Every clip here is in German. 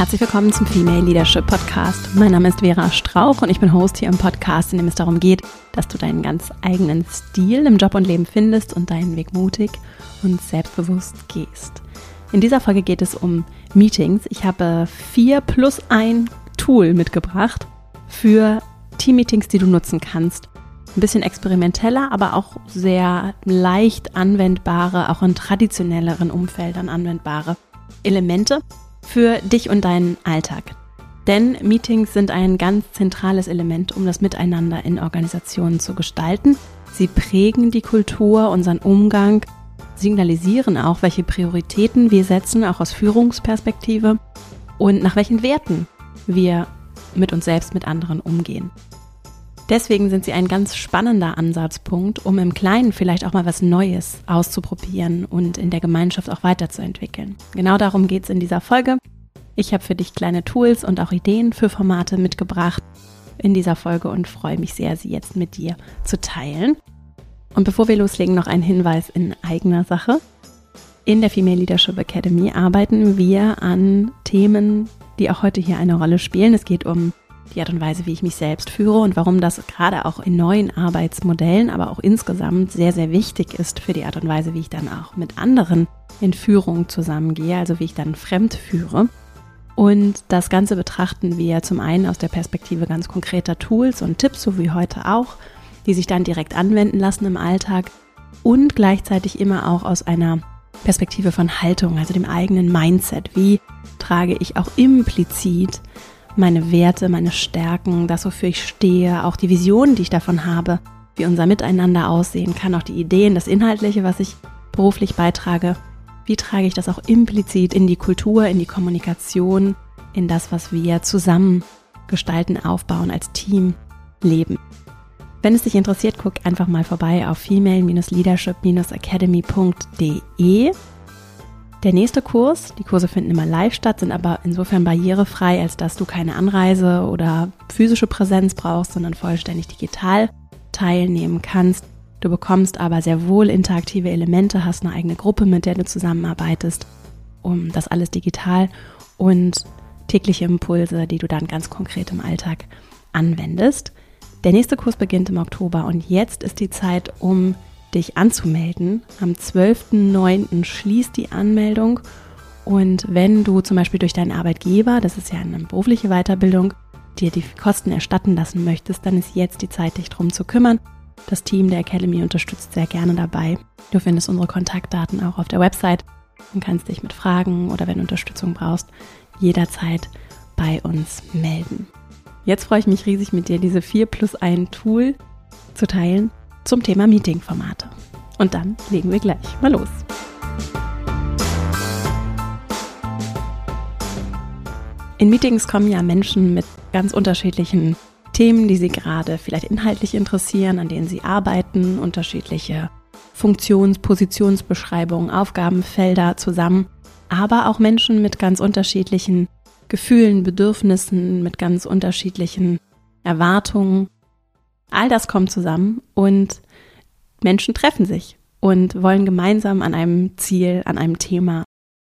Herzlich willkommen zum Female Leadership Podcast. Mein Name ist Vera Strauch und ich bin Host hier im Podcast, in dem es darum geht, dass du deinen ganz eigenen Stil im Job und Leben findest und deinen Weg mutig und selbstbewusst gehst. In dieser Folge geht es um Meetings. Ich habe vier plus ein Tool mitgebracht für Teammeetings, die du nutzen kannst. Ein bisschen experimenteller, aber auch sehr leicht anwendbare, auch in traditionelleren Umfeldern anwendbare Elemente für dich und deinen Alltag. Denn Meetings sind ein ganz zentrales Element, um das Miteinander in Organisationen zu gestalten. Sie prägen die Kultur, unseren Umgang, signalisieren auch, welche Prioritäten wir setzen, auch aus Führungsperspektive und nach welchen Werten wir mit uns selbst, mit anderen umgehen. Deswegen sind sie ein ganz spannender Ansatzpunkt, um im Kleinen vielleicht auch mal was Neues auszuprobieren und in der Gemeinschaft auch weiterzuentwickeln. Genau darum geht es in dieser Folge. Ich habe für dich kleine Tools und auch Ideen für Formate mitgebracht in dieser Folge und freue mich sehr, sie jetzt mit dir zu teilen. Und bevor wir loslegen, noch ein Hinweis in eigener Sache. In der Female Leadership Academy arbeiten wir an Themen, die auch heute hier eine Rolle spielen. Es geht um die Art und Weise, wie ich mich selbst führe und warum das gerade auch in neuen Arbeitsmodellen, aber auch insgesamt sehr, sehr wichtig ist für die Art und Weise, wie ich dann auch mit anderen in Führung zusammengehe, also wie ich dann fremd führe. Und das Ganze betrachten wir zum einen aus der Perspektive ganz konkreter Tools und Tipps, so wie heute auch, die sich dann direkt anwenden lassen im Alltag und gleichzeitig immer auch aus einer Perspektive von Haltung, also dem eigenen Mindset. Wie trage ich auch implizit meine Werte, meine Stärken, das, wofür ich stehe, auch die Visionen, die ich davon habe, wie unser Miteinander aussehen kann, auch die Ideen, das Inhaltliche, was ich beruflich beitrage. Wie trage ich das auch implizit in die Kultur, in die Kommunikation, in das, was wir zusammen gestalten, aufbauen, als Team leben. Wenn es dich interessiert, guck einfach mal vorbei auf female-leadership-academy.de der nächste Kurs, die Kurse finden immer live statt, sind aber insofern barrierefrei, als dass du keine Anreise oder physische Präsenz brauchst, sondern vollständig digital teilnehmen kannst. Du bekommst aber sehr wohl interaktive Elemente, hast eine eigene Gruppe, mit der du zusammenarbeitest, um das alles digital und tägliche Impulse, die du dann ganz konkret im Alltag anwendest. Der nächste Kurs beginnt im Oktober und jetzt ist die Zeit, um dich anzumelden. Am 12.09. schließt die Anmeldung. Und wenn du zum Beispiel durch deinen Arbeitgeber, das ist ja eine berufliche Weiterbildung, dir die Kosten erstatten lassen möchtest, dann ist jetzt die Zeit, dich darum zu kümmern. Das Team der Academy unterstützt sehr gerne dabei. Du findest unsere Kontaktdaten auch auf der Website und kannst dich mit Fragen oder wenn du Unterstützung brauchst, jederzeit bei uns melden. Jetzt freue ich mich riesig mit dir, diese 4 plus 1 Tool zu teilen zum Thema Meetingformate. Und dann legen wir gleich mal los. In Meetings kommen ja Menschen mit ganz unterschiedlichen Themen, die sie gerade vielleicht inhaltlich interessieren, an denen sie arbeiten, unterschiedliche Funktions-, Positionsbeschreibungen, Aufgabenfelder zusammen, aber auch Menschen mit ganz unterschiedlichen Gefühlen, Bedürfnissen, mit ganz unterschiedlichen Erwartungen All das kommt zusammen und Menschen treffen sich und wollen gemeinsam an einem Ziel, an einem Thema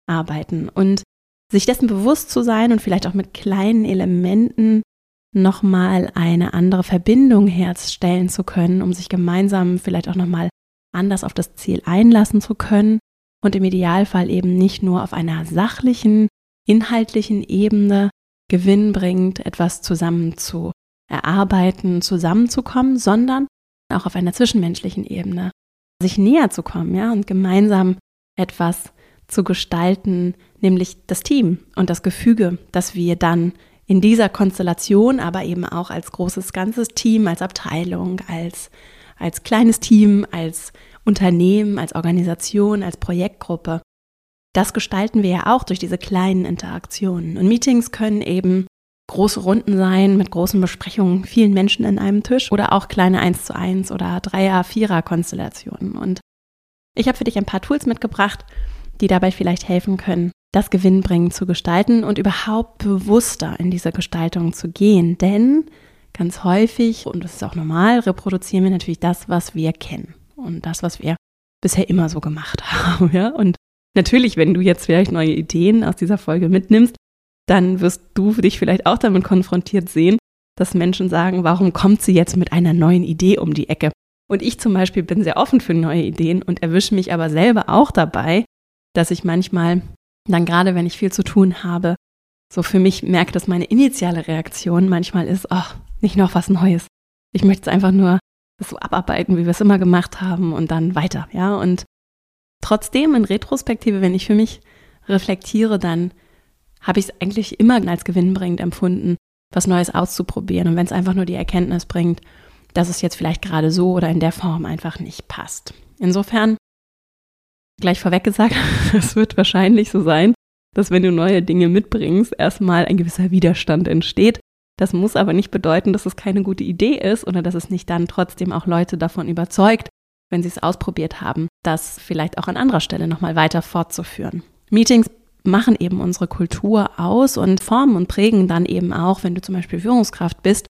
arbeiten. Und sich dessen bewusst zu sein und vielleicht auch mit kleinen Elementen nochmal eine andere Verbindung herstellen zu können, um sich gemeinsam vielleicht auch nochmal anders auf das Ziel einlassen zu können und im Idealfall eben nicht nur auf einer sachlichen, inhaltlichen Ebene gewinnbringend etwas zusammen zu erarbeiten, zusammenzukommen, sondern auch auf einer zwischenmenschlichen Ebene sich näher zu kommen, ja, und gemeinsam etwas zu gestalten, nämlich das Team und das Gefüge, das wir dann in dieser Konstellation, aber eben auch als großes ganzes Team, als Abteilung, als, als kleines Team, als Unternehmen, als Organisation, als Projektgruppe. Das gestalten wir ja auch durch diese kleinen Interaktionen. Und Meetings können eben große Runden sein mit großen Besprechungen, vielen Menschen in einem Tisch oder auch kleine 1 zu 1 oder 3er, 4er Konstellationen. Und ich habe für dich ein paar Tools mitgebracht, die dabei vielleicht helfen können, das gewinnbringend zu gestalten und überhaupt bewusster in diese Gestaltung zu gehen. Denn ganz häufig, und das ist auch normal, reproduzieren wir natürlich das, was wir kennen und das, was wir bisher immer so gemacht haben. Ja? Und natürlich, wenn du jetzt vielleicht neue Ideen aus dieser Folge mitnimmst, dann wirst du dich vielleicht auch damit konfrontiert sehen, dass Menschen sagen, warum kommt sie jetzt mit einer neuen Idee um die Ecke? Und ich zum Beispiel bin sehr offen für neue Ideen und erwische mich aber selber auch dabei, dass ich manchmal dann gerade, wenn ich viel zu tun habe, so für mich merke, dass meine initiale Reaktion manchmal ist, ach, nicht noch was Neues. Ich möchte es einfach nur so abarbeiten, wie wir es immer gemacht haben und dann weiter, ja. Und trotzdem in Retrospektive, wenn ich für mich reflektiere, dann habe ich es eigentlich immer als gewinnbringend empfunden, was Neues auszuprobieren. Und wenn es einfach nur die Erkenntnis bringt, dass es jetzt vielleicht gerade so oder in der Form einfach nicht passt. Insofern, gleich vorweg gesagt, es wird wahrscheinlich so sein, dass wenn du neue Dinge mitbringst, erstmal ein gewisser Widerstand entsteht. Das muss aber nicht bedeuten, dass es keine gute Idee ist oder dass es nicht dann trotzdem auch Leute davon überzeugt, wenn sie es ausprobiert haben, das vielleicht auch an anderer Stelle nochmal weiter fortzuführen. Meetings machen eben unsere Kultur aus und formen und prägen dann eben auch, wenn du zum Beispiel Führungskraft bist,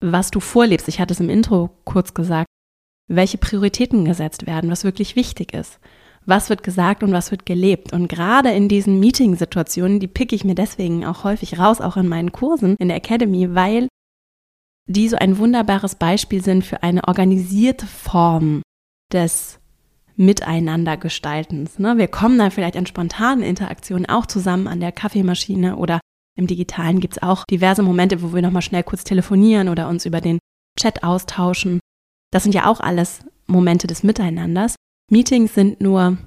was du vorlebst. Ich hatte es im Intro kurz gesagt, welche Prioritäten gesetzt werden, was wirklich wichtig ist. Was wird gesagt und was wird gelebt? Und gerade in diesen Meeting-Situationen, die picke ich mir deswegen auch häufig raus, auch in meinen Kursen in der Academy, weil die so ein wunderbares Beispiel sind für eine organisierte Form des Miteinandergestaltens. Ne? Wir kommen dann vielleicht an spontanen Interaktionen auch zusammen an der Kaffeemaschine oder im Digitalen gibt es auch diverse Momente, wo wir nochmal schnell kurz telefonieren oder uns über den Chat austauschen. Das sind ja auch alles Momente des Miteinanders. Meetings sind nur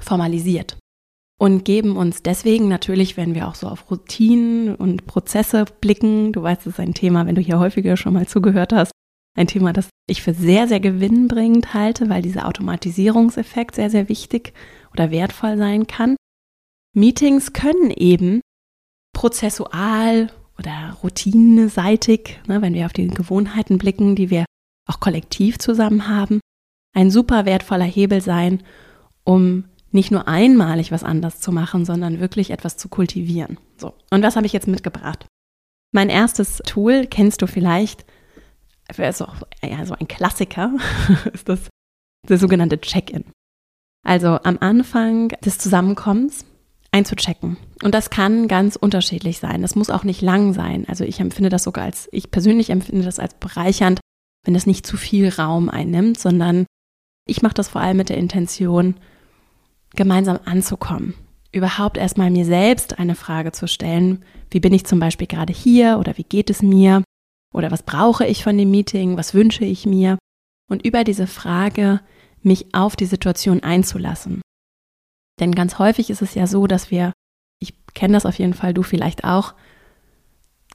formalisiert und geben uns deswegen natürlich, wenn wir auch so auf Routinen und Prozesse blicken, du weißt, es ist ein Thema, wenn du hier häufiger schon mal zugehört hast, ein Thema, das ich für sehr, sehr gewinnbringend halte, weil dieser Automatisierungseffekt sehr, sehr wichtig oder wertvoll sein kann. Meetings können eben prozessual oder routineseitig, ne, wenn wir auf die Gewohnheiten blicken, die wir auch kollektiv zusammen haben, ein super wertvoller Hebel sein, um nicht nur einmalig was anders zu machen, sondern wirklich etwas zu kultivieren. So, und was habe ich jetzt mitgebracht? Mein erstes Tool kennst du vielleicht, also, ja, so ein Klassiker, ist das der sogenannte Check-in. Also am Anfang des Zusammenkommens einzuchecken. Und das kann ganz unterschiedlich sein. Das muss auch nicht lang sein. Also ich empfinde das sogar als, ich persönlich empfinde das als bereichernd, wenn es nicht zu viel Raum einnimmt, sondern ich mache das vor allem mit der Intention, gemeinsam anzukommen. Überhaupt erstmal mir selbst eine Frage zu stellen, wie bin ich zum Beispiel gerade hier oder wie geht es mir? Oder was brauche ich von dem Meeting? Was wünsche ich mir? Und über diese Frage mich auf die Situation einzulassen. Denn ganz häufig ist es ja so, dass wir, ich kenne das auf jeden Fall, du vielleicht auch,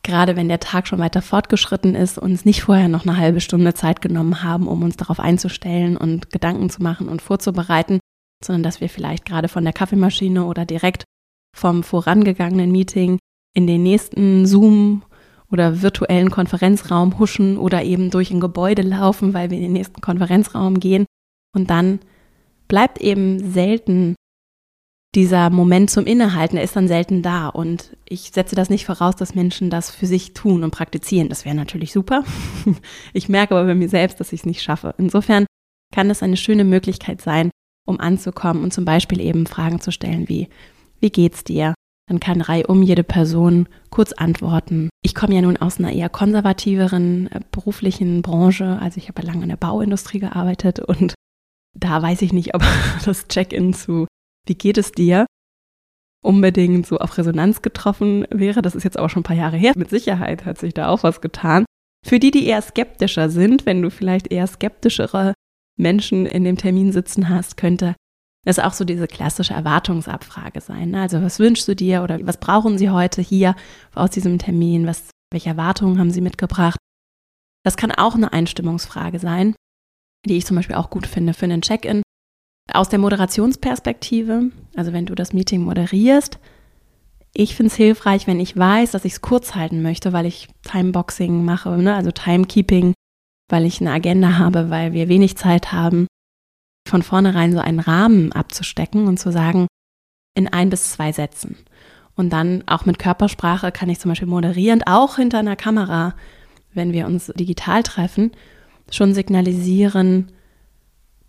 gerade wenn der Tag schon weiter fortgeschritten ist, uns nicht vorher noch eine halbe Stunde Zeit genommen haben, um uns darauf einzustellen und Gedanken zu machen und vorzubereiten, sondern dass wir vielleicht gerade von der Kaffeemaschine oder direkt vom vorangegangenen Meeting in den nächsten Zoom oder virtuellen Konferenzraum huschen oder eben durch ein Gebäude laufen, weil wir in den nächsten Konferenzraum gehen. Und dann bleibt eben selten dieser Moment zum Innehalten, der ist dann selten da. Und ich setze das nicht voraus, dass Menschen das für sich tun und praktizieren. Das wäre natürlich super. Ich merke aber bei mir selbst, dass ich es nicht schaffe. Insofern kann es eine schöne Möglichkeit sein, um anzukommen und zum Beispiel eben Fragen zu stellen wie, wie geht's dir? Dann kann reihum jede Person kurz antworten. Ich komme ja nun aus einer eher konservativeren äh, beruflichen Branche. Also ich habe ja lange in der Bauindustrie gearbeitet und da weiß ich nicht, ob das Check-in zu Wie geht es dir? unbedingt so auf Resonanz getroffen wäre. Das ist jetzt aber schon ein paar Jahre her. Mit Sicherheit hat sich da auch was getan. Für die, die eher skeptischer sind, wenn du vielleicht eher skeptischere Menschen in dem Termin sitzen hast, könnte das auch so diese klassische Erwartungsabfrage sein. Ne? Also was wünschst du dir oder was brauchen sie heute hier aus diesem Termin? Was, welche Erwartungen haben sie mitgebracht? Das kann auch eine Einstimmungsfrage sein, die ich zum Beispiel auch gut finde für einen Check-in. Aus der Moderationsperspektive, also wenn du das Meeting moderierst, ich finde es hilfreich, wenn ich weiß, dass ich es kurz halten möchte, weil ich Timeboxing mache, ne? also Timekeeping, weil ich eine Agenda habe, weil wir wenig Zeit haben, von vornherein so einen Rahmen abzustecken und zu sagen, in ein bis zwei Sätzen. Und dann auch mit Körpersprache kann ich zum Beispiel moderierend auch hinter einer Kamera, wenn wir uns digital treffen, schon signalisieren,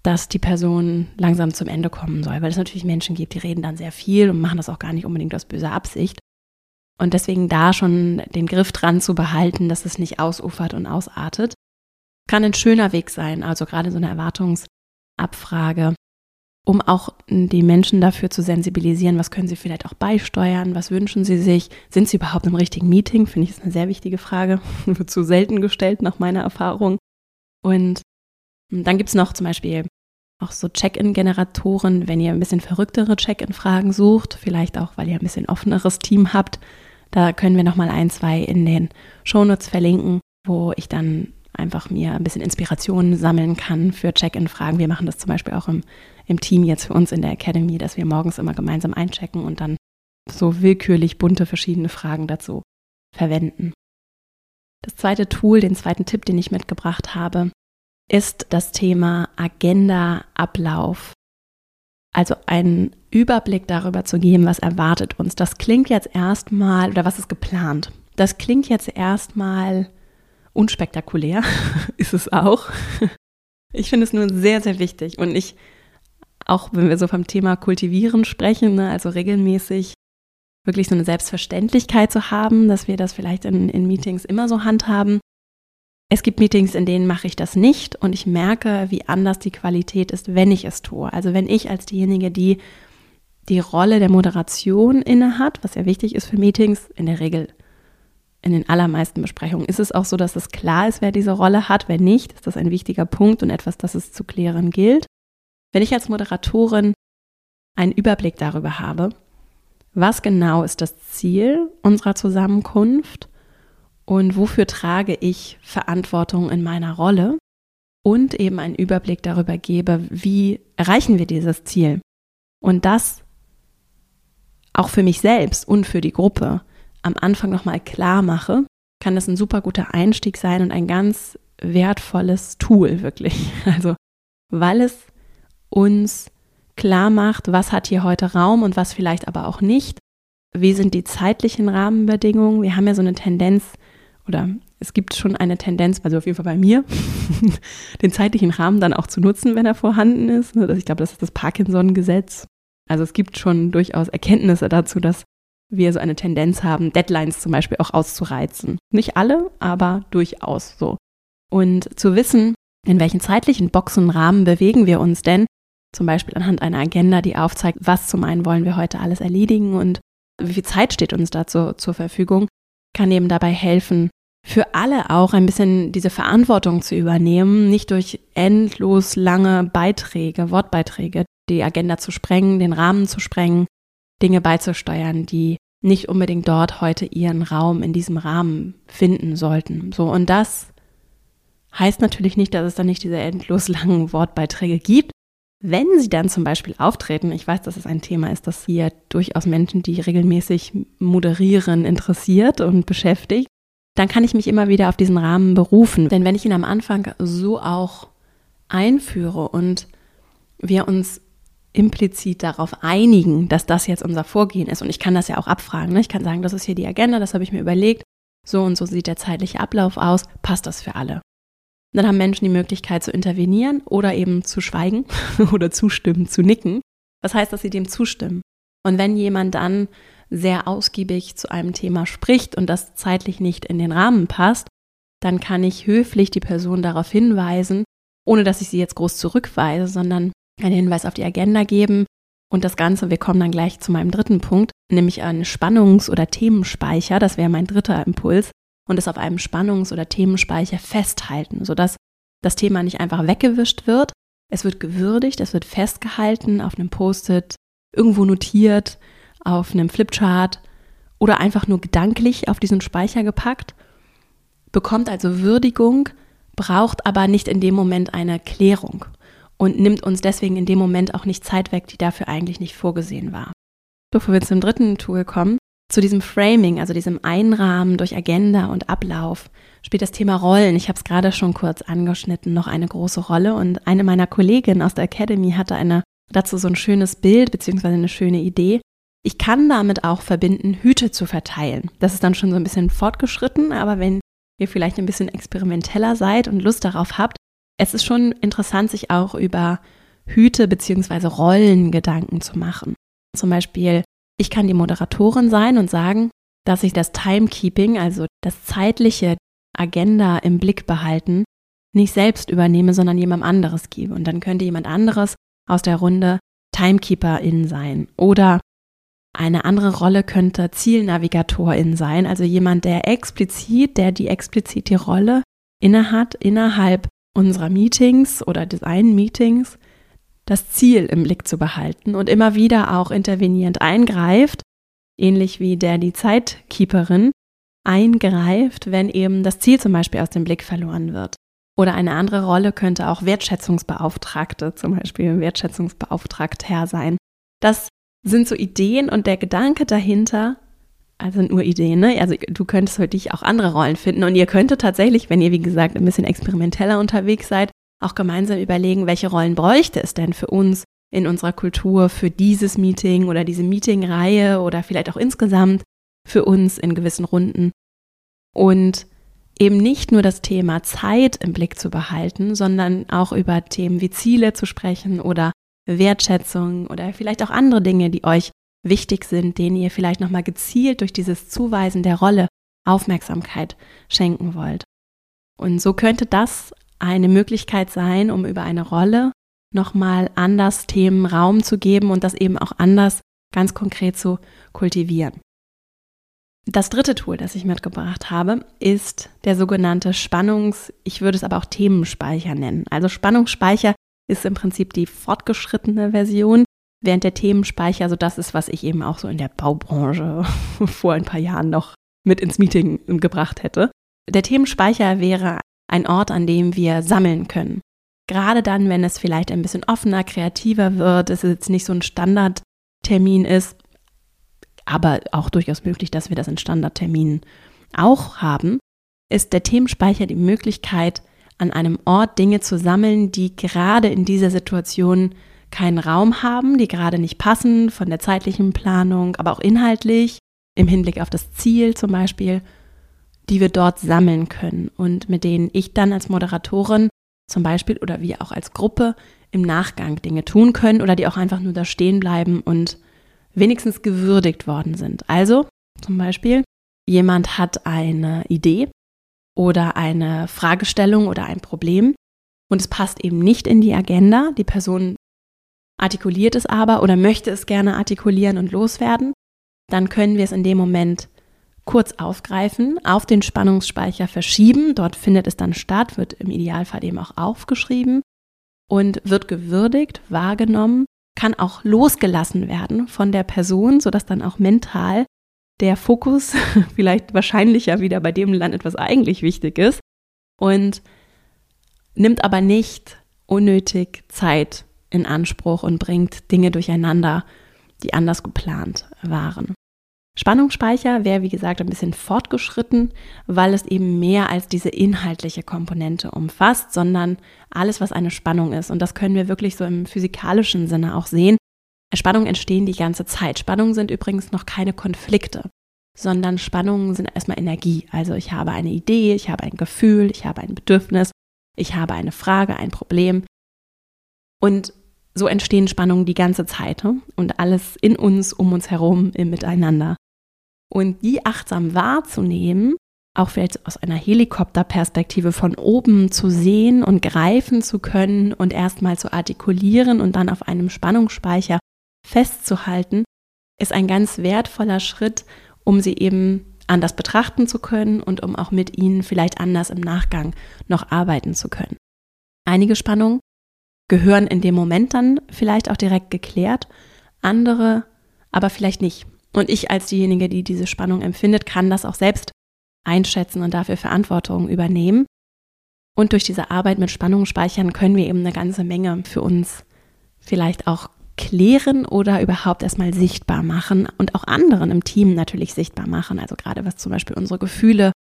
dass die Person langsam zum Ende kommen soll. Weil es natürlich Menschen gibt, die reden dann sehr viel und machen das auch gar nicht unbedingt aus böser Absicht. Und deswegen da schon den Griff dran zu behalten, dass es nicht ausufert und ausartet. Kann ein schöner Weg sein, also gerade so eine Erwartungsabfrage, um auch die Menschen dafür zu sensibilisieren, was können sie vielleicht auch beisteuern, was wünschen sie sich, sind sie überhaupt im richtigen Meeting, finde ich ist eine sehr wichtige Frage, wird zu selten gestellt nach meiner Erfahrung. Und dann gibt es noch zum Beispiel auch so Check-in-Generatoren, wenn ihr ein bisschen verrücktere Check-in-Fragen sucht, vielleicht auch, weil ihr ein bisschen offeneres Team habt. Da können wir nochmal ein, zwei in den Shownotes verlinken, wo ich dann einfach mir ein bisschen Inspiration sammeln kann für Check-in-Fragen. Wir machen das zum Beispiel auch im, im Team jetzt für uns in der Academy, dass wir morgens immer gemeinsam einchecken und dann so willkürlich bunte verschiedene Fragen dazu verwenden. Das zweite Tool, den zweiten Tipp, den ich mitgebracht habe, ist das Thema Agenda-Ablauf. Also einen Überblick darüber zu geben, was erwartet uns. Das klingt jetzt erstmal, oder was ist geplant? Das klingt jetzt erstmal unspektakulär, ist es auch. Ich finde es nur sehr, sehr wichtig. Und ich, auch wenn wir so vom Thema Kultivieren sprechen, ne, also regelmäßig wirklich so eine Selbstverständlichkeit zu haben, dass wir das vielleicht in, in Meetings immer so handhaben, es gibt Meetings, in denen mache ich das nicht und ich merke, wie anders die Qualität ist, wenn ich es tue. Also wenn ich als diejenige, die die Rolle der Moderation inne hat, was ja wichtig ist für Meetings, in der Regel in den allermeisten Besprechungen ist es auch so, dass es klar ist, wer diese Rolle hat. Wenn nicht, ist das ein wichtiger Punkt und etwas, das es zu klären gilt. Wenn ich als Moderatorin einen Überblick darüber habe, was genau ist das Ziel unserer Zusammenkunft und wofür trage ich Verantwortung in meiner Rolle und eben einen Überblick darüber gebe, wie erreichen wir dieses Ziel. Und das auch für mich selbst und für die Gruppe am Anfang nochmal klar mache, kann das ein super guter Einstieg sein und ein ganz wertvolles Tool wirklich. Also, weil es uns klar macht, was hat hier heute Raum und was vielleicht aber auch nicht. Wie sind die zeitlichen Rahmenbedingungen? Wir haben ja so eine Tendenz, oder es gibt schon eine Tendenz, also auf jeden Fall bei mir, den zeitlichen Rahmen dann auch zu nutzen, wenn er vorhanden ist. Ne, ich glaube, das ist das Parkinson-Gesetz. Also es gibt schon durchaus Erkenntnisse dazu, dass wir so eine Tendenz haben, Deadlines zum Beispiel auch auszureizen. Nicht alle, aber durchaus so. Und zu wissen, in welchen zeitlichen Boxenrahmen bewegen wir uns denn, zum Beispiel anhand einer Agenda, die aufzeigt, was zum einen wollen wir heute alles erledigen und wie viel Zeit steht uns dazu zur Verfügung, kann eben dabei helfen, für alle auch ein bisschen diese Verantwortung zu übernehmen, nicht durch endlos lange Beiträge, Wortbeiträge, die Agenda zu sprengen, den Rahmen zu sprengen, Dinge beizusteuern, die nicht unbedingt dort heute ihren Raum in diesem Rahmen finden sollten. So, und das heißt natürlich nicht, dass es dann nicht diese endlos langen Wortbeiträge gibt. Wenn sie dann zum Beispiel auftreten, ich weiß, dass es ein Thema ist, das hier durchaus Menschen, die regelmäßig moderieren, interessiert und beschäftigt, dann kann ich mich immer wieder auf diesen Rahmen berufen. Denn wenn ich ihn am Anfang so auch einführe und wir uns implizit darauf einigen, dass das jetzt unser Vorgehen ist, und ich kann das ja auch abfragen, ne? ich kann sagen, das ist hier die Agenda, das habe ich mir überlegt, so und so sieht der zeitliche Ablauf aus, passt das für alle? Und dann haben Menschen die Möglichkeit zu intervenieren oder eben zu schweigen oder zustimmen, zu nicken. Was heißt, dass sie dem zustimmen? Und wenn jemand dann sehr ausgiebig zu einem Thema spricht und das zeitlich nicht in den Rahmen passt, dann kann ich höflich die Person darauf hinweisen, ohne dass ich sie jetzt groß zurückweise, sondern einen Hinweis auf die Agenda geben. Und das Ganze, wir kommen dann gleich zu meinem dritten Punkt, nämlich einen Spannungs- oder Themenspeicher, das wäre mein dritter Impuls, und es auf einem Spannungs- oder Themenspeicher festhalten, sodass das Thema nicht einfach weggewischt wird. Es wird gewürdigt, es wird festgehalten auf einem Post-it, irgendwo notiert, auf einem Flipchart oder einfach nur gedanklich auf diesen Speicher gepackt, bekommt also Würdigung, braucht aber nicht in dem Moment eine Klärung und nimmt uns deswegen in dem Moment auch nicht Zeit weg, die dafür eigentlich nicht vorgesehen war. Bevor wir zum dritten Tool kommen, zu diesem Framing, also diesem Einrahmen durch Agenda und Ablauf, spielt das Thema Rollen, ich habe es gerade schon kurz angeschnitten, noch eine große Rolle. Und eine meiner Kolleginnen aus der Academy hatte eine, dazu so ein schönes Bild beziehungsweise eine schöne Idee. Ich kann damit auch verbinden, Hüte zu verteilen. Das ist dann schon so ein bisschen fortgeschritten, aber wenn ihr vielleicht ein bisschen experimenteller seid und Lust darauf habt, es ist schon interessant, sich auch über Hüte beziehungsweise Rollen Gedanken zu machen. Zum Beispiel, ich kann die Moderatorin sein und sagen, dass ich das Timekeeping, also das zeitliche Agenda im Blick behalten, nicht selbst übernehme, sondern jemandem anderes gebe. Und dann könnte jemand anderes aus der Runde Timekeeperin sein. Oder eine andere Rolle könnte Zielnavigatorin sein, also jemand, der explizit, der die explizite Rolle innehat, innerhalb unserer Meetings oder Design-Meetings das Ziel im Blick zu behalten und immer wieder auch intervenierend eingreift, ähnlich wie der die Zeitkeeperin eingreift, wenn eben das Ziel zum Beispiel aus dem Blick verloren wird. Oder eine andere Rolle könnte auch Wertschätzungsbeauftragte, zum Beispiel Wertschätzungsbeauftragter sein. Das sind so Ideen und der Gedanke dahinter, also nur Ideen, ne? Also du könntest für dich auch andere Rollen finden und ihr könntet tatsächlich, wenn ihr wie gesagt ein bisschen experimenteller unterwegs seid, auch gemeinsam überlegen, welche Rollen bräuchte es denn für uns in unserer Kultur, für dieses Meeting oder diese Meetingreihe oder vielleicht auch insgesamt für uns in gewissen Runden. Und eben nicht nur das Thema Zeit im Blick zu behalten, sondern auch über Themen wie Ziele zu sprechen oder Wertschätzung oder vielleicht auch andere Dinge, die euch wichtig sind, denen ihr vielleicht nochmal gezielt durch dieses Zuweisen der Rolle Aufmerksamkeit schenken wollt. Und so könnte das eine Möglichkeit sein, um über eine Rolle nochmal anders Themen Raum zu geben und das eben auch anders ganz konkret zu kultivieren. Das dritte Tool, das ich mitgebracht habe, ist der sogenannte Spannungs-, ich würde es aber auch Themenspeicher nennen. Also Spannungsspeicher ist im Prinzip die fortgeschrittene Version, während der Themenspeicher, also das ist, was ich eben auch so in der Baubranche vor ein paar Jahren noch mit ins Meeting gebracht hätte. Der Themenspeicher wäre ein Ort, an dem wir sammeln können. Gerade dann, wenn es vielleicht ein bisschen offener, kreativer wird, es jetzt nicht so ein Standardtermin ist, aber auch durchaus möglich, dass wir das in Standardterminen auch haben, ist der Themenspeicher die Möglichkeit, an einem Ort Dinge zu sammeln, die gerade in dieser Situation keinen Raum haben, die gerade nicht passen von der zeitlichen Planung, aber auch inhaltlich, im Hinblick auf das Ziel zum Beispiel, die wir dort sammeln können und mit denen ich dann als Moderatorin zum Beispiel oder wir auch als Gruppe im Nachgang Dinge tun können oder die auch einfach nur da stehen bleiben und wenigstens gewürdigt worden sind. Also zum Beispiel, jemand hat eine Idee oder eine Fragestellung oder ein Problem und es passt eben nicht in die Agenda. Die Person artikuliert es aber oder möchte es gerne artikulieren und loswerden. Dann können wir es in dem Moment kurz aufgreifen, auf den Spannungsspeicher verschieben. Dort findet es dann statt, wird im Idealfall eben auch aufgeschrieben und wird gewürdigt, wahrgenommen, kann auch losgelassen werden von der Person, sodass dann auch mental der Fokus vielleicht wahrscheinlicher wieder bei dem landet, was eigentlich wichtig ist und nimmt aber nicht unnötig Zeit in Anspruch und bringt Dinge durcheinander, die anders geplant waren. Spannungsspeicher wäre, wie gesagt, ein bisschen fortgeschritten, weil es eben mehr als diese inhaltliche Komponente umfasst, sondern alles, was eine Spannung ist. Und das können wir wirklich so im physikalischen Sinne auch sehen. Spannungen entstehen die ganze Zeit. Spannungen sind übrigens noch keine Konflikte, sondern Spannungen sind erstmal Energie. Also ich habe eine Idee, ich habe ein Gefühl, ich habe ein Bedürfnis, ich habe eine Frage, ein Problem. Und so entstehen Spannungen die ganze Zeit ne? und alles in uns, um uns herum, im Miteinander. Und die achtsam wahrzunehmen, auch vielleicht aus einer Helikopterperspektive von oben zu sehen und greifen zu können und erstmal zu artikulieren und dann auf einem Spannungsspeicher festzuhalten, ist ein ganz wertvoller Schritt, um sie eben anders betrachten zu können und um auch mit ihnen vielleicht anders im Nachgang noch arbeiten zu können. Einige Spannungen gehören in dem Moment dann vielleicht auch direkt geklärt, andere aber vielleicht nicht. Und ich als diejenige, die diese Spannung empfindet, kann das auch selbst einschätzen und dafür Verantwortung übernehmen. Und durch diese Arbeit mit Spannungsspeichern können wir eben eine ganze Menge für uns vielleicht auch klären oder überhaupt erstmal sichtbar machen und auch anderen im Team natürlich sichtbar machen. Also gerade was zum Beispiel unsere Gefühle,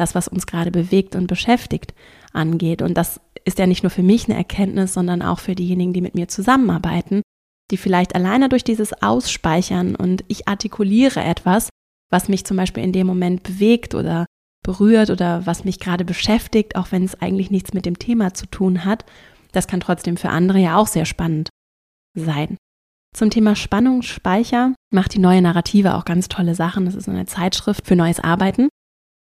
das, was uns gerade bewegt und beschäftigt, angeht. Und das ist ja nicht nur für mich eine Erkenntnis, sondern auch für diejenigen, die mit mir zusammenarbeiten, die vielleicht alleine durch dieses Ausspeichern und ich artikuliere etwas, was mich zum Beispiel in dem Moment bewegt oder berührt oder was mich gerade beschäftigt, auch wenn es eigentlich nichts mit dem Thema zu tun hat, das kann trotzdem für andere ja auch sehr spannend sein. Zum Thema Spannungsspeicher macht die neue Narrative auch ganz tolle Sachen. Das ist eine Zeitschrift für neues Arbeiten,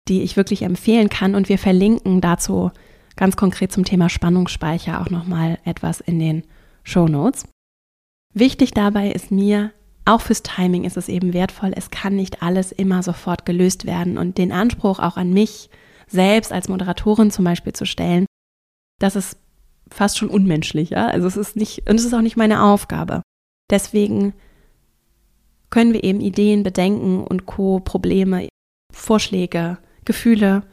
die ich wirklich empfehlen kann. Und wir verlinken dazu ganz konkret zum Thema Spannungsspeicher auch nochmal etwas in den Show Notes. Wichtig dabei ist mir, auch fürs Timing ist es eben wertvoll, es kann nicht alles immer sofort gelöst werden und den Anspruch auch an mich selbst als Moderatorin zum Beispiel zu stellen, das ist fast schon unmenschlich, ja. Also es ist nicht, und es ist auch nicht meine Aufgabe. Deswegen können wir eben Ideen, Bedenken und Co. Probleme, Vorschläge, Gefühle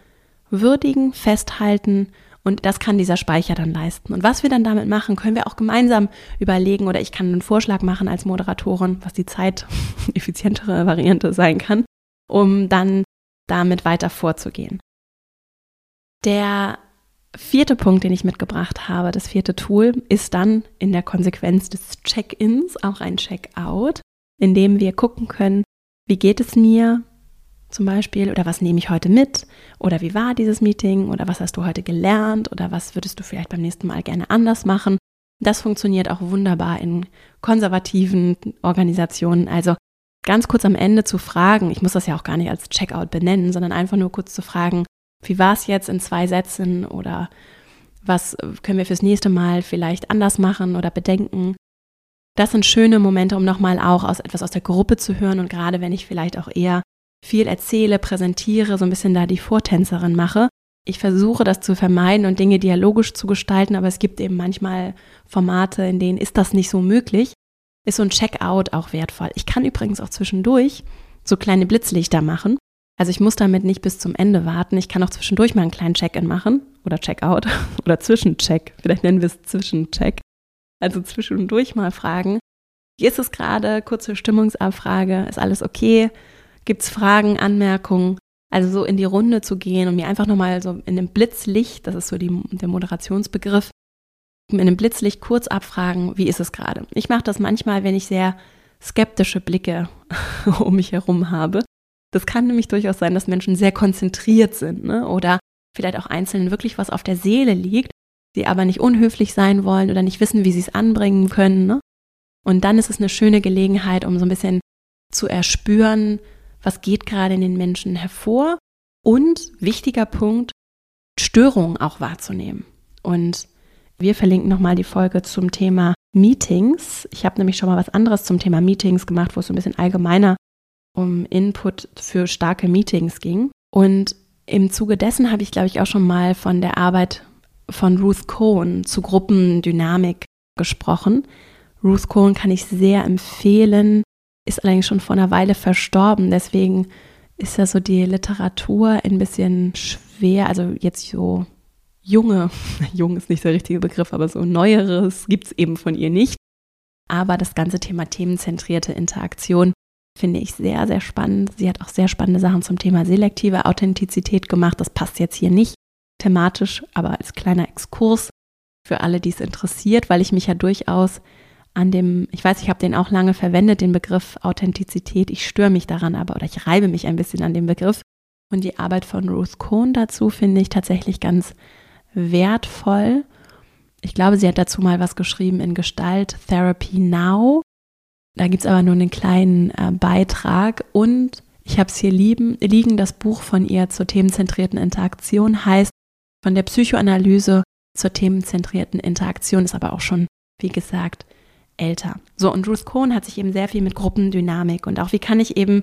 würdigen, festhalten und das kann dieser Speicher dann leisten. Und was wir dann damit machen, können wir auch gemeinsam überlegen oder ich kann einen Vorschlag machen als Moderatorin, was die zeiteffizientere Variante sein kann, um dann damit weiter vorzugehen. Der vierte Punkt, den ich mitgebracht habe, das vierte Tool, ist dann in der Konsequenz des Check-ins auch ein Check-out, in dem wir gucken können, wie geht es mir zum Beispiel oder was nehme ich heute mit oder wie war dieses Meeting oder was hast du heute gelernt oder was würdest du vielleicht beim nächsten Mal gerne anders machen. Das funktioniert auch wunderbar in konservativen Organisationen. Also ganz kurz am Ende zu fragen, ich muss das ja auch gar nicht als Checkout benennen, sondern einfach nur kurz zu fragen, wie war es jetzt in zwei Sätzen oder was können wir fürs nächste Mal vielleicht anders machen oder bedenken. Das sind schöne Momente, um nochmal auch aus etwas aus der Gruppe zu hören und gerade wenn ich vielleicht auch eher viel erzähle, präsentiere, so ein bisschen da die Vortänzerin mache. Ich versuche das zu vermeiden und Dinge dialogisch zu gestalten, aber es gibt eben manchmal Formate, in denen ist das nicht so möglich. Ist so ein Checkout auch wertvoll. Ich kann übrigens auch zwischendurch so kleine Blitzlichter machen. Also ich muss damit nicht bis zum Ende warten. Ich kann auch zwischendurch mal einen kleinen Check-in machen oder Checkout oder Zwischencheck. Vielleicht nennen wir es Zwischencheck. Also zwischendurch mal fragen, wie ist es gerade? Kurze Stimmungsabfrage. Ist alles okay? Gibt es Fragen, Anmerkungen? Also so in die Runde zu gehen und mir einfach nochmal so in dem Blitzlicht, das ist so die, der Moderationsbegriff, in dem Blitzlicht kurz abfragen, wie ist es gerade? Ich mache das manchmal, wenn ich sehr skeptische Blicke um mich herum habe. Das kann nämlich durchaus sein, dass Menschen sehr konzentriert sind ne? oder vielleicht auch Einzelnen wirklich was auf der Seele liegt, sie aber nicht unhöflich sein wollen oder nicht wissen, wie sie es anbringen können. Ne? Und dann ist es eine schöne Gelegenheit, um so ein bisschen zu erspüren, was geht gerade in den Menschen hervor und wichtiger Punkt, Störungen auch wahrzunehmen. Und wir verlinken nochmal die Folge zum Thema Meetings. Ich habe nämlich schon mal was anderes zum Thema Meetings gemacht, wo es so ein bisschen allgemeiner um Input für starke Meetings ging. Und im Zuge dessen habe ich, glaube ich, auch schon mal von der Arbeit von Ruth Cohen zu Gruppendynamik gesprochen. Ruth Cohen kann ich sehr empfehlen ist allerdings schon vor einer Weile verstorben. Deswegen ist ja so die Literatur ein bisschen schwer. Also jetzt so junge, jung ist nicht der richtige Begriff, aber so neueres gibt es eben von ihr nicht. Aber das ganze Thema themenzentrierte Interaktion finde ich sehr, sehr spannend. Sie hat auch sehr spannende Sachen zum Thema selektive Authentizität gemacht. Das passt jetzt hier nicht thematisch, aber als kleiner Exkurs für alle, die es interessiert, weil ich mich ja durchaus an dem, ich weiß, ich habe den auch lange verwendet, den Begriff Authentizität. Ich störe mich daran aber oder ich reibe mich ein bisschen an dem Begriff. Und die Arbeit von Ruth Cohn dazu finde ich tatsächlich ganz wertvoll. Ich glaube, sie hat dazu mal was geschrieben in Gestalt Therapy Now. Da gibt es aber nur einen kleinen äh, Beitrag. Und ich habe es hier lieben, liegen, das Buch von ihr zur themenzentrierten Interaktion heißt von der Psychoanalyse zur themenzentrierten Interaktion, ist aber auch schon, wie gesagt, älter. So, und Ruth Cohn hat sich eben sehr viel mit Gruppendynamik und auch wie kann ich eben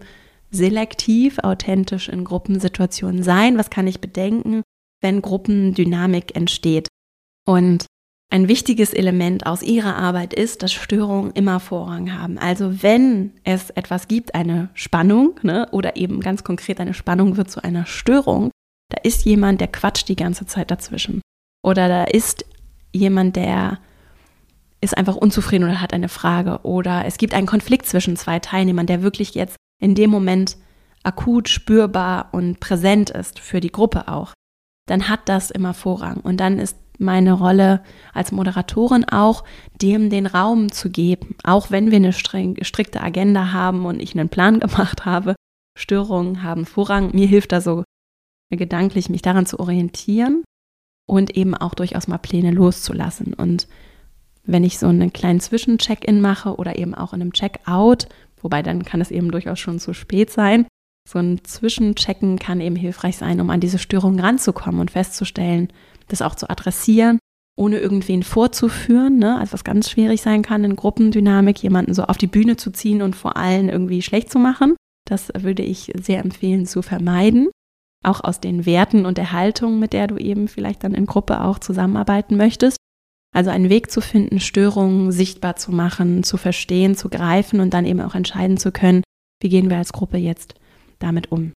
selektiv authentisch in Gruppensituationen sein, was kann ich bedenken, wenn Gruppendynamik entsteht. Und ein wichtiges Element aus ihrer Arbeit ist, dass Störungen immer Vorrang haben. Also wenn es etwas gibt, eine Spannung, ne, oder eben ganz konkret eine Spannung wird zu einer Störung, da ist jemand, der quatscht die ganze Zeit dazwischen. Oder da ist jemand, der ist einfach unzufrieden oder hat eine Frage oder es gibt einen Konflikt zwischen zwei Teilnehmern, der wirklich jetzt in dem Moment akut spürbar und präsent ist für die Gruppe auch, dann hat das immer Vorrang. Und dann ist meine Rolle als Moderatorin auch, dem den Raum zu geben, auch wenn wir eine strikte Agenda haben und ich einen Plan gemacht habe. Störungen haben Vorrang. Mir hilft da so gedanklich, mich daran zu orientieren und eben auch durchaus mal Pläne loszulassen. Und wenn ich so einen kleinen Zwischencheck-in mache oder eben auch in einem Check-out, wobei dann kann es eben durchaus schon zu spät sein. So ein Zwischenchecken kann eben hilfreich sein, um an diese Störung ranzukommen und festzustellen, das auch zu adressieren, ohne irgendwen vorzuführen, ne? also was ganz schwierig sein kann in Gruppendynamik, jemanden so auf die Bühne zu ziehen und vor allen irgendwie schlecht zu machen. Das würde ich sehr empfehlen zu vermeiden. Auch aus den Werten und der Haltung, mit der du eben vielleicht dann in Gruppe auch zusammenarbeiten möchtest. Also einen Weg zu finden, Störungen sichtbar zu machen, zu verstehen, zu greifen und dann eben auch entscheiden zu können, wie gehen wir als Gruppe jetzt damit um.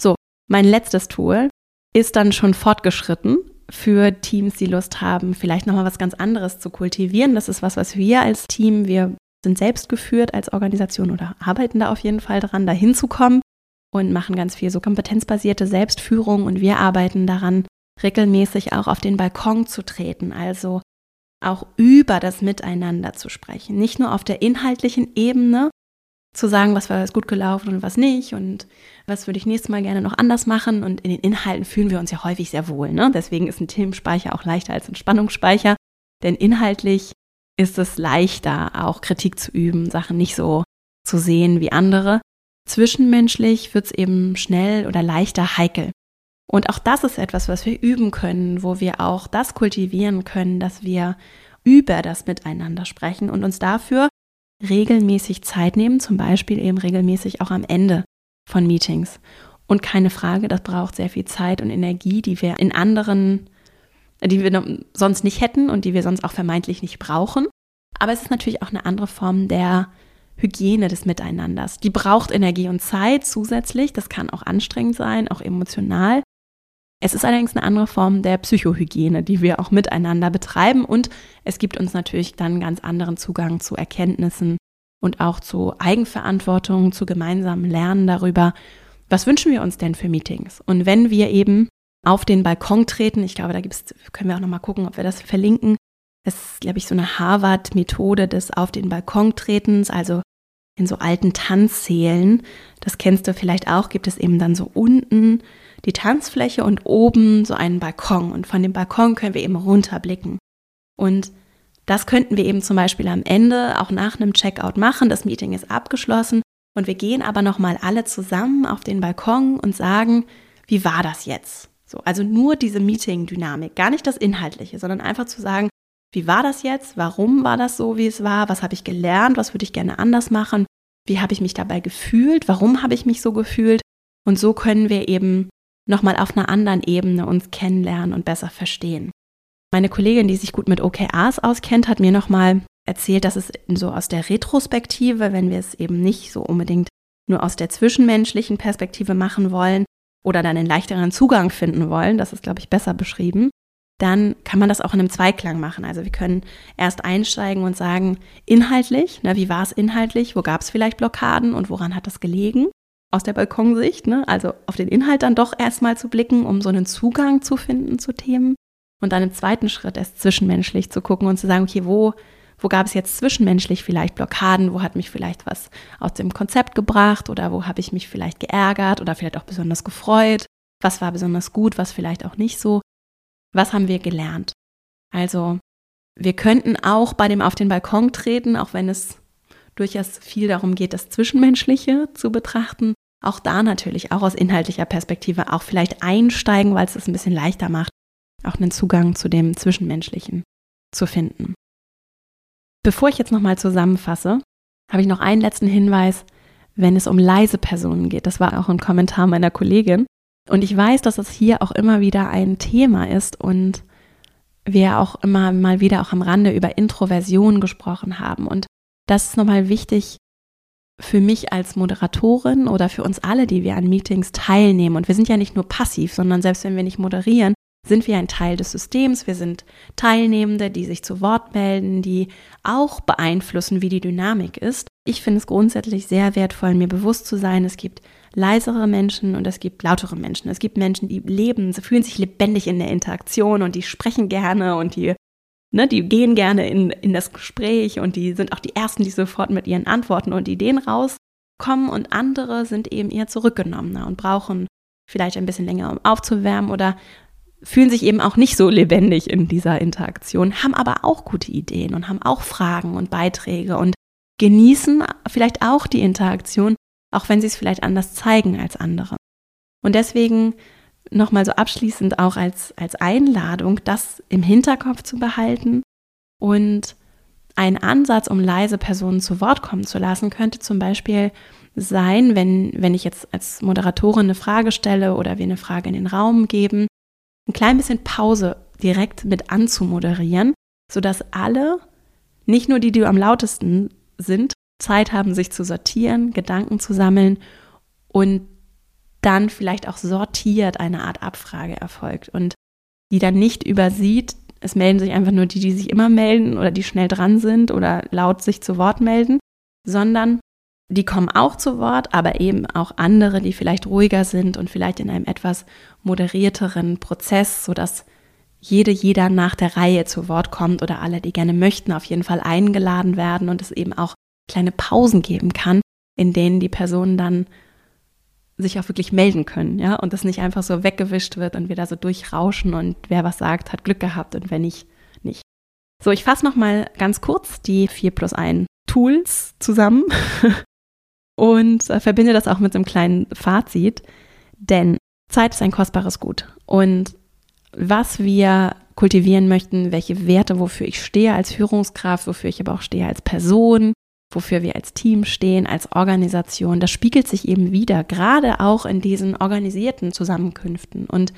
So, mein letztes Tool ist dann schon fortgeschritten für Teams, die Lust haben, vielleicht nochmal was ganz anderes zu kultivieren. Das ist was, was wir als Team, wir sind selbst geführt als Organisation oder arbeiten da auf jeden Fall dran, da hinzukommen und machen ganz viel so kompetenzbasierte Selbstführung und wir arbeiten daran, regelmäßig auch auf den Balkon zu treten, also auch über das Miteinander zu sprechen. Nicht nur auf der inhaltlichen Ebene zu sagen, was war gut gelaufen und was nicht und was würde ich nächstes Mal gerne noch anders machen. Und in den Inhalten fühlen wir uns ja häufig sehr wohl. Ne? Deswegen ist ein Themenspeicher auch leichter als ein Spannungsspeicher, denn inhaltlich ist es leichter, auch Kritik zu üben, Sachen nicht so zu sehen wie andere. Zwischenmenschlich wird es eben schnell oder leichter heikel. Und auch das ist etwas, was wir üben können, wo wir auch das kultivieren können, dass wir über das Miteinander sprechen und uns dafür regelmäßig Zeit nehmen, zum Beispiel eben regelmäßig auch am Ende von Meetings. Und keine Frage, das braucht sehr viel Zeit und Energie, die wir in anderen, die wir sonst nicht hätten und die wir sonst auch vermeintlich nicht brauchen. Aber es ist natürlich auch eine andere Form der Hygiene des Miteinanders. Die braucht Energie und Zeit zusätzlich. Das kann auch anstrengend sein, auch emotional. Es ist allerdings eine andere Form der Psychohygiene, die wir auch miteinander betreiben und es gibt uns natürlich dann ganz anderen Zugang zu Erkenntnissen und auch zu Eigenverantwortung, zu gemeinsamen Lernen darüber, was wünschen wir uns denn für Meetings? Und wenn wir eben auf den Balkon treten, ich glaube, da gibt's, können wir auch nochmal gucken, ob wir das verlinken. Das ist, glaube ich, so eine Harvard-Methode des Auf den Balkon tretens, also in so alten Tanzsälen. Das kennst du vielleicht auch, gibt es eben dann so unten die Tanzfläche und oben so einen Balkon. Und von dem Balkon können wir eben runterblicken. Und das könnten wir eben zum Beispiel am Ende auch nach einem Checkout machen. Das Meeting ist abgeschlossen und wir gehen aber nochmal alle zusammen auf den Balkon und sagen, wie war das jetzt? So, also nur diese Meeting-Dynamik, gar nicht das Inhaltliche, sondern einfach zu sagen, wie war das jetzt? Warum war das so, wie es war? Was habe ich gelernt? Was würde ich gerne anders machen? Wie habe ich mich dabei gefühlt? Warum habe ich mich so gefühlt? Und so können wir eben nochmal auf einer anderen Ebene uns kennenlernen und besser verstehen. Meine Kollegin, die sich gut mit OKRs auskennt, hat mir nochmal erzählt, dass es so aus der Retrospektive, wenn wir es eben nicht so unbedingt nur aus der zwischenmenschlichen Perspektive machen wollen oder dann einen leichteren Zugang finden wollen, das ist, glaube ich, besser beschrieben, dann kann man das auch in einem Zweiklang machen. Also wir können erst einsteigen und sagen, inhaltlich, ne, wie war es inhaltlich, wo gab es vielleicht Blockaden und woran hat das gelegen? Aus der Balkonsicht, ne? also auf den Inhalt dann doch erstmal zu blicken, um so einen Zugang zu finden zu Themen. Und dann im zweiten Schritt erst zwischenmenschlich zu gucken und zu sagen, okay, wo, wo gab es jetzt zwischenmenschlich vielleicht Blockaden, wo hat mich vielleicht was aus dem Konzept gebracht oder wo habe ich mich vielleicht geärgert oder vielleicht auch besonders gefreut, was war besonders gut, was vielleicht auch nicht so, was haben wir gelernt. Also wir könnten auch bei dem auf den Balkon treten, auch wenn es durchaus viel darum geht, das Zwischenmenschliche zu betrachten. Auch da natürlich, auch aus inhaltlicher Perspektive, auch vielleicht einsteigen, weil es das ein bisschen leichter macht, auch einen Zugang zu dem Zwischenmenschlichen zu finden. Bevor ich jetzt nochmal zusammenfasse, habe ich noch einen letzten Hinweis, wenn es um leise Personen geht. Das war auch ein Kommentar meiner Kollegin. Und ich weiß, dass es hier auch immer wieder ein Thema ist und wir auch immer mal wieder auch am Rande über Introversion gesprochen haben. Und das ist nochmal wichtig für mich als Moderatorin oder für uns alle, die wir an Meetings teilnehmen. Und wir sind ja nicht nur passiv, sondern selbst wenn wir nicht moderieren, sind wir ein Teil des Systems. Wir sind Teilnehmende, die sich zu Wort melden, die auch beeinflussen, wie die Dynamik ist. Ich finde es grundsätzlich sehr wertvoll, mir bewusst zu sein, es gibt leisere Menschen und es gibt lautere Menschen. Es gibt Menschen, die leben, sie fühlen sich lebendig in der Interaktion und die sprechen gerne und die Ne, die gehen gerne in, in das Gespräch und die sind auch die Ersten, die sofort mit ihren Antworten und Ideen rauskommen und andere sind eben eher zurückgenommener und brauchen vielleicht ein bisschen länger, um aufzuwärmen oder fühlen sich eben auch nicht so lebendig in dieser Interaktion, haben aber auch gute Ideen und haben auch Fragen und Beiträge und genießen vielleicht auch die Interaktion, auch wenn sie es vielleicht anders zeigen als andere. Und deswegen nochmal so abschließend auch als, als Einladung, das im Hinterkopf zu behalten und ein Ansatz, um leise Personen zu Wort kommen zu lassen, könnte zum Beispiel sein, wenn, wenn ich jetzt als Moderatorin eine Frage stelle oder wir eine Frage in den Raum geben, ein klein bisschen Pause direkt mit anzumoderieren, sodass alle, nicht nur die, die am lautesten sind, Zeit haben, sich zu sortieren, Gedanken zu sammeln und dann vielleicht auch sortiert eine Art Abfrage erfolgt und die dann nicht übersieht, es melden sich einfach nur die, die sich immer melden oder die schnell dran sind oder laut sich zu Wort melden, sondern die kommen auch zu Wort, aber eben auch andere, die vielleicht ruhiger sind und vielleicht in einem etwas moderierteren Prozess, sodass jede, jeder nach der Reihe zu Wort kommt oder alle, die gerne möchten, auf jeden Fall eingeladen werden und es eben auch kleine Pausen geben kann, in denen die Personen dann sich auch wirklich melden können, ja, und das nicht einfach so weggewischt wird und wir da so durchrauschen und wer was sagt, hat Glück gehabt und wenn nicht, nicht. So, ich fasse nochmal ganz kurz die 4 plus 1 Tools zusammen und äh, verbinde das auch mit so einem kleinen Fazit, denn Zeit ist ein kostbares Gut und was wir kultivieren möchten, welche Werte, wofür ich stehe als Führungskraft, wofür ich aber auch stehe als Person, wofür wir als Team stehen, als Organisation, das spiegelt sich eben wieder, gerade auch in diesen organisierten Zusammenkünften. Und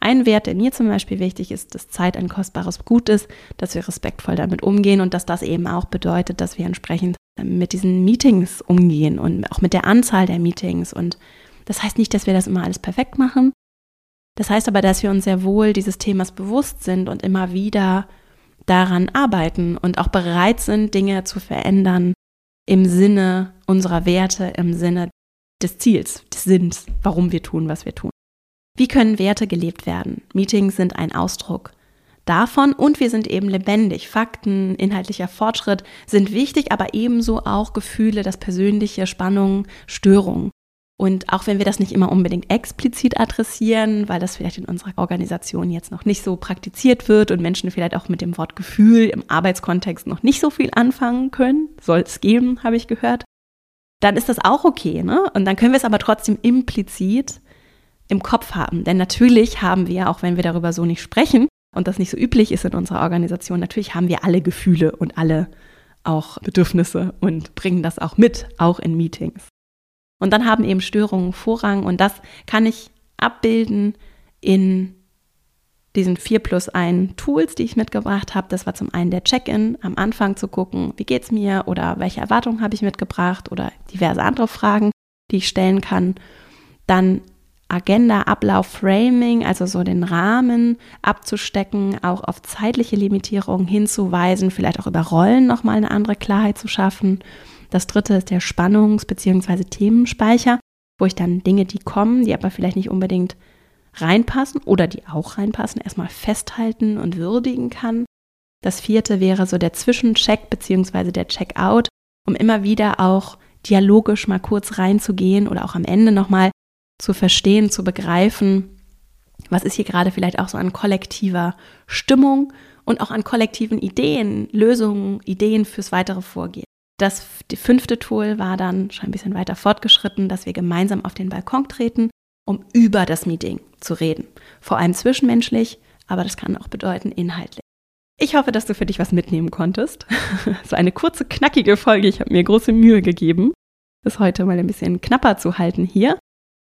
ein Wert, der mir zum Beispiel wichtig ist, dass Zeit ein kostbares Gut ist, dass wir respektvoll damit umgehen und dass das eben auch bedeutet, dass wir entsprechend mit diesen Meetings umgehen und auch mit der Anzahl der Meetings. Und das heißt nicht, dass wir das immer alles perfekt machen. Das heißt aber, dass wir uns sehr wohl dieses Themas bewusst sind und immer wieder daran arbeiten und auch bereit sind, Dinge zu verändern, im Sinne unserer Werte, im Sinne des Ziels, des Sinns, warum wir tun, was wir tun. Wie können Werte gelebt werden? Meetings sind ein Ausdruck davon und wir sind eben lebendig. Fakten, inhaltlicher Fortschritt sind wichtig, aber ebenso auch Gefühle, das persönliche, Spannung, Störung. Und auch wenn wir das nicht immer unbedingt explizit adressieren, weil das vielleicht in unserer Organisation jetzt noch nicht so praktiziert wird und Menschen vielleicht auch mit dem Wort Gefühl im Arbeitskontext noch nicht so viel anfangen können, soll es geben, habe ich gehört, dann ist das auch okay. Ne? Und dann können wir es aber trotzdem implizit im Kopf haben. Denn natürlich haben wir, auch wenn wir darüber so nicht sprechen und das nicht so üblich ist in unserer Organisation, natürlich haben wir alle Gefühle und alle auch Bedürfnisse und bringen das auch mit, auch in Meetings. Und dann haben eben Störungen Vorrang und das kann ich abbilden in diesen 4 plus 1 Tools, die ich mitgebracht habe. Das war zum einen der Check-in, am Anfang zu gucken, wie geht es mir oder welche Erwartungen habe ich mitgebracht oder diverse andere Fragen, die ich stellen kann. Dann Agenda, Ablauf, Framing, also so den Rahmen abzustecken, auch auf zeitliche Limitierungen hinzuweisen, vielleicht auch über Rollen nochmal eine andere Klarheit zu schaffen das dritte ist der Spannungs- bzw. Themenspeicher, wo ich dann Dinge, die kommen, die aber vielleicht nicht unbedingt reinpassen oder die auch reinpassen, erstmal festhalten und würdigen kann. Das vierte wäre so der Zwischencheck bzw. der Checkout, um immer wieder auch dialogisch mal kurz reinzugehen oder auch am Ende nochmal zu verstehen, zu begreifen, was ist hier gerade vielleicht auch so an kollektiver Stimmung und auch an kollektiven Ideen, Lösungen, Ideen fürs weitere Vorgehen. Das fünfte Tool war dann schon ein bisschen weiter fortgeschritten, dass wir gemeinsam auf den Balkon treten, um über das Meeting zu reden. Vor allem zwischenmenschlich, aber das kann auch bedeuten inhaltlich. Ich hoffe, dass du für dich was mitnehmen konntest. so eine kurze, knackige Folge. Ich habe mir große Mühe gegeben, das heute mal ein bisschen knapper zu halten hier.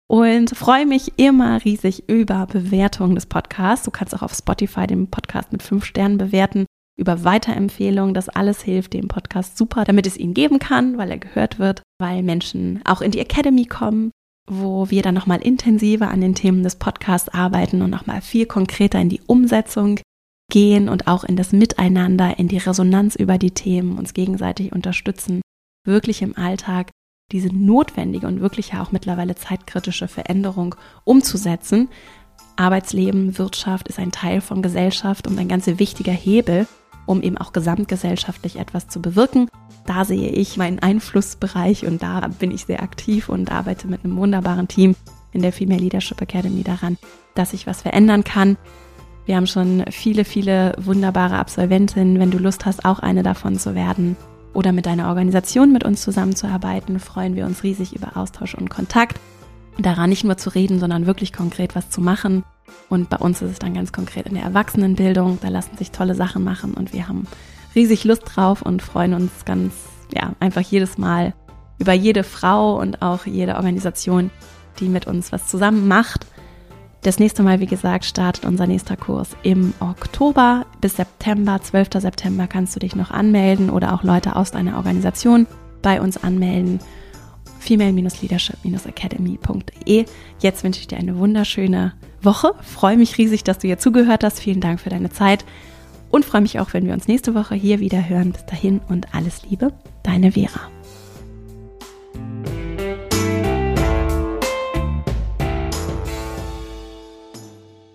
Und freue mich immer riesig über Bewertungen des Podcasts. Du kannst auch auf Spotify den Podcast mit fünf Sternen bewerten über Weiterempfehlungen. Das alles hilft dem Podcast super, damit es ihn geben kann, weil er gehört wird, weil Menschen auch in die Academy kommen, wo wir dann nochmal intensiver an den Themen des Podcasts arbeiten und nochmal viel konkreter in die Umsetzung gehen und auch in das Miteinander, in die Resonanz über die Themen, uns gegenseitig unterstützen, wirklich im Alltag diese notwendige und wirklich ja auch mittlerweile zeitkritische Veränderung umzusetzen. Arbeitsleben, Wirtschaft ist ein Teil von Gesellschaft und ein ganz wichtiger Hebel um eben auch gesamtgesellschaftlich etwas zu bewirken. Da sehe ich meinen Einflussbereich und da bin ich sehr aktiv und arbeite mit einem wunderbaren Team in der Female Leadership Academy daran, dass ich was verändern kann. Wir haben schon viele, viele wunderbare Absolventinnen. Wenn du Lust hast, auch eine davon zu werden oder mit deiner Organisation mit uns zusammenzuarbeiten, freuen wir uns riesig über Austausch und Kontakt. Daran nicht nur zu reden, sondern wirklich konkret was zu machen. Und bei uns ist es dann ganz konkret in der Erwachsenenbildung. Da lassen sich tolle Sachen machen und wir haben riesig Lust drauf und freuen uns ganz, ja, einfach jedes Mal über jede Frau und auch jede Organisation, die mit uns was zusammen macht. Das nächste Mal, wie gesagt, startet unser nächster Kurs im Oktober bis September. 12. September kannst du dich noch anmelden oder auch Leute aus deiner Organisation bei uns anmelden. female-leadership-academy.de. Jetzt wünsche ich dir eine wunderschöne Woche. Freue mich riesig, dass du hier zugehört hast. Vielen Dank für deine Zeit und freue mich auch, wenn wir uns nächste Woche hier wieder hören. Bis dahin und alles Liebe, deine Vera.